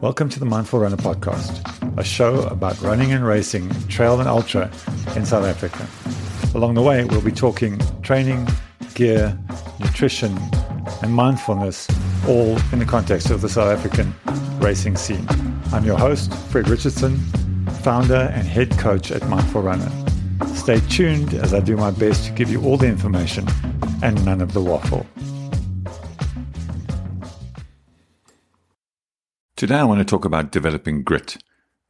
Welcome to the Mindful Runner podcast, a show about running and racing, trail and ultra in South Africa. Along the way, we'll be talking training, gear, nutrition, and mindfulness, all in the context of the South African racing scene. I'm your host, Fred Richardson, founder and head coach at Mindful Runner. Stay tuned as I do my best to give you all the information and none of the waffle. Today, I want to talk about developing grit,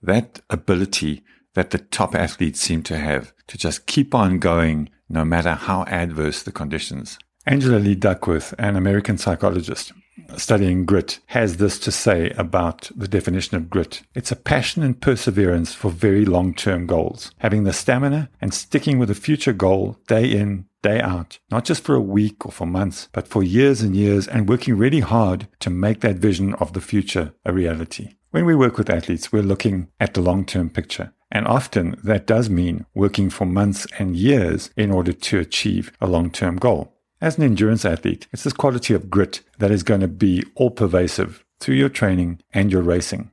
that ability that the top athletes seem to have to just keep on going no matter how adverse the conditions. Angela Lee Duckworth, an American psychologist studying grit, has this to say about the definition of grit. It's a passion and perseverance for very long term goals, having the stamina and sticking with a future goal day in, day out, not just for a week or for months, but for years and years, and working really hard to make that vision of the future a reality. When we work with athletes, we're looking at the long term picture. And often that does mean working for months and years in order to achieve a long term goal. As an endurance athlete, it's this quality of grit that is going to be all pervasive through your training and your racing.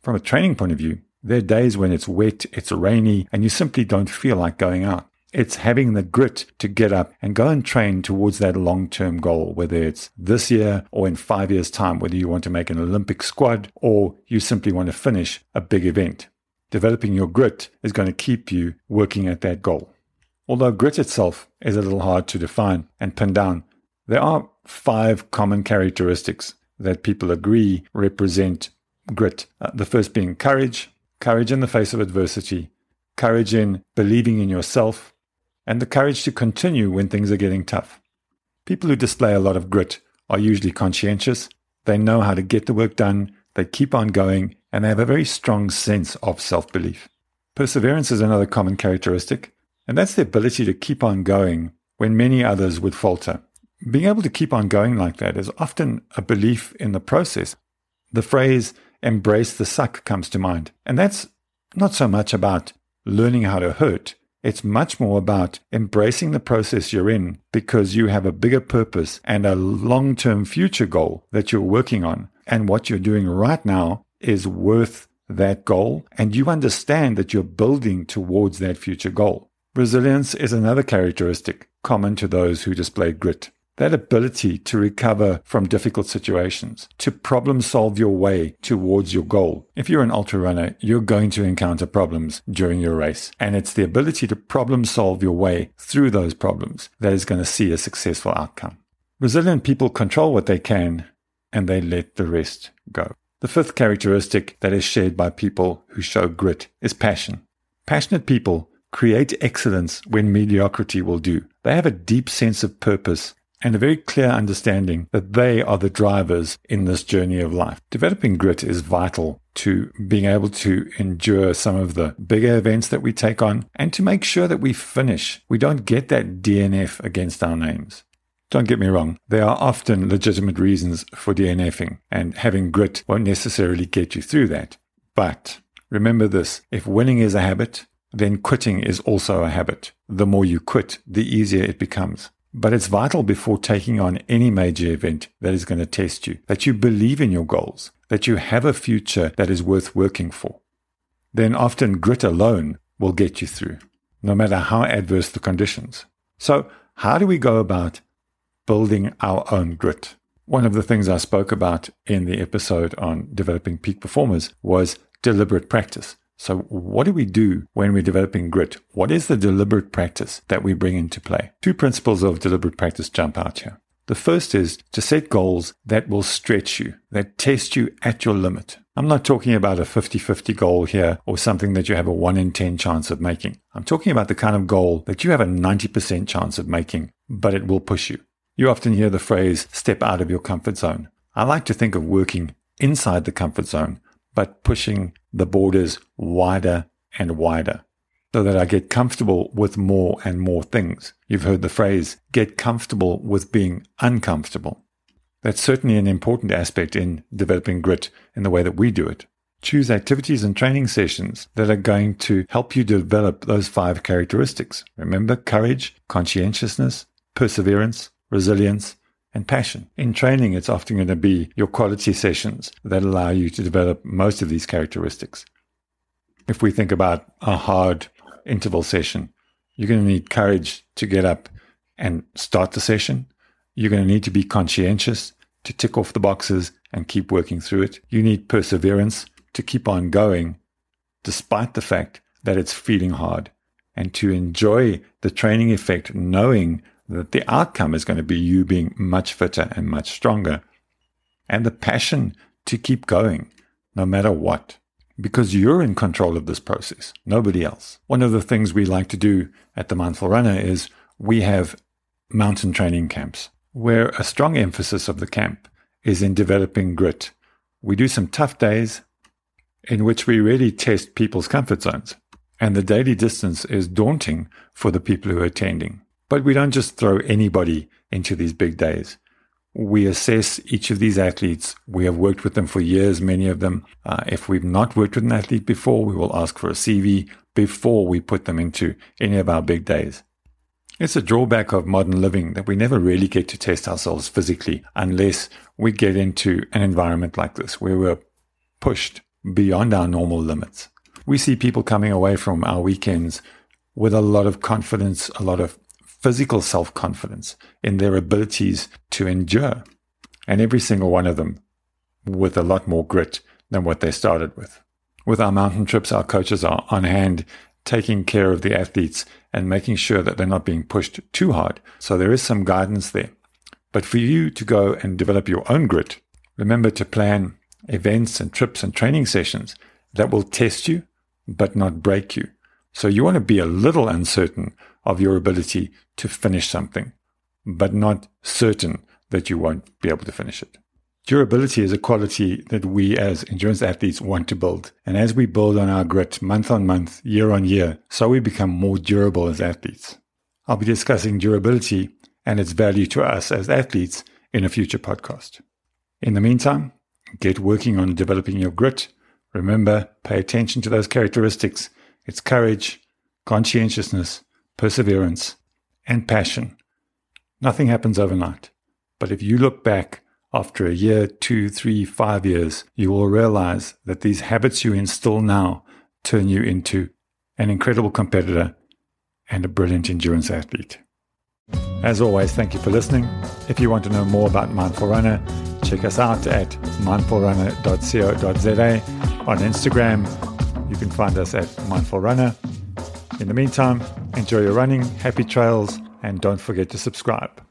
From a training point of view, there are days when it's wet, it's rainy, and you simply don't feel like going out. It's having the grit to get up and go and train towards that long term goal, whether it's this year or in five years' time, whether you want to make an Olympic squad or you simply want to finish a big event. Developing your grit is going to keep you working at that goal. Although grit itself is a little hard to define and pin down, there are five common characteristics that people agree represent grit. Uh, the first being courage, courage in the face of adversity, courage in believing in yourself, and the courage to continue when things are getting tough. People who display a lot of grit are usually conscientious, they know how to get the work done, they keep on going, and they have a very strong sense of self belief. Perseverance is another common characteristic, and that's the ability to keep on going when many others would falter. Being able to keep on going like that is often a belief in the process. The phrase embrace the suck comes to mind, and that's not so much about learning how to hurt it's much more about embracing the process you're in because you have a bigger purpose and a long term future goal that you're working on. And what you're doing right now is worth that goal. And you understand that you're building towards that future goal. Resilience is another characteristic common to those who display grit that ability to recover from difficult situations, to problem solve your way towards your goal. If you're an ultra runner, you're going to encounter problems during your race. And it's the ability to problem solve your way through those problems that is going to see a successful outcome. Resilient people control what they can and they let the rest go. The fifth characteristic that is shared by people who show grit is passion. Passionate people create excellence when mediocrity will do. They have a deep sense of purpose and a very clear understanding that they are the drivers in this journey of life. Developing grit is vital to being able to endure some of the bigger events that we take on and to make sure that we finish. We don't get that DNF against our names. Don't get me wrong, there are often legitimate reasons for DNFing, and having grit won't necessarily get you through that. But remember this if winning is a habit, then quitting is also a habit. The more you quit, the easier it becomes. But it's vital before taking on any major event that is going to test you that you believe in your goals, that you have a future that is worth working for. Then often grit alone will get you through, no matter how adverse the conditions. So, how do we go about building our own grit? One of the things I spoke about in the episode on developing peak performers was deliberate practice. So, what do we do when we're developing grit? What is the deliberate practice that we bring into play? Two principles of deliberate practice jump out here. The first is to set goals that will stretch you, that test you at your limit. I'm not talking about a 50 50 goal here or something that you have a 1 in 10 chance of making. I'm talking about the kind of goal that you have a 90% chance of making, but it will push you. You often hear the phrase step out of your comfort zone. I like to think of working inside the comfort zone but pushing the borders wider and wider so that I get comfortable with more and more things. You've heard the phrase, get comfortable with being uncomfortable. That's certainly an important aspect in developing grit in the way that we do it. Choose activities and training sessions that are going to help you develop those five characteristics. Remember courage, conscientiousness, perseverance, resilience, and passion. In training, it's often going to be your quality sessions that allow you to develop most of these characteristics. If we think about a hard interval session, you're going to need courage to get up and start the session. You're going to need to be conscientious to tick off the boxes and keep working through it. You need perseverance to keep on going despite the fact that it's feeling hard and to enjoy the training effect, knowing that the outcome is going to be you being much fitter and much stronger, and the passion to keep going no matter what, because you're in control of this process, nobody else. One of the things we like to do at the Mindful Runner is we have mountain training camps where a strong emphasis of the camp is in developing grit. We do some tough days in which we really test people's comfort zones. And the daily distance is daunting for the people who are attending. But we don't just throw anybody into these big days. We assess each of these athletes. We have worked with them for years, many of them. Uh, if we've not worked with an athlete before, we will ask for a CV before we put them into any of our big days. It's a drawback of modern living that we never really get to test ourselves physically unless we get into an environment like this where we're pushed beyond our normal limits. We see people coming away from our weekends with a lot of confidence, a lot of physical self confidence in their abilities to endure. And every single one of them with a lot more grit than what they started with. With our mountain trips, our coaches are on hand taking care of the athletes and making sure that they're not being pushed too hard. So there is some guidance there. But for you to go and develop your own grit, remember to plan events and trips and training sessions that will test you, but not break you. So you want to be a little uncertain of your ability to finish something, but not certain that you won't be able to finish it. Durability is a quality that we as endurance athletes want to build. And as we build on our grit month on month, year on year, so we become more durable as athletes. I'll be discussing durability and its value to us as athletes in a future podcast. In the meantime, get working on developing your grit. Remember, pay attention to those characteristics. It's courage, conscientiousness, perseverance, and passion. Nothing happens overnight. But if you look back after a year, two, three, five years, you will realize that these habits you instill now turn you into an incredible competitor and a brilliant endurance athlete. As always, thank you for listening. If you want to know more about Mindful Runner, check us out at mindfulrunner.co.za. On Instagram, you can find us at Mindful Runner. In the meantime, enjoy your running, happy trails, and don't forget to subscribe.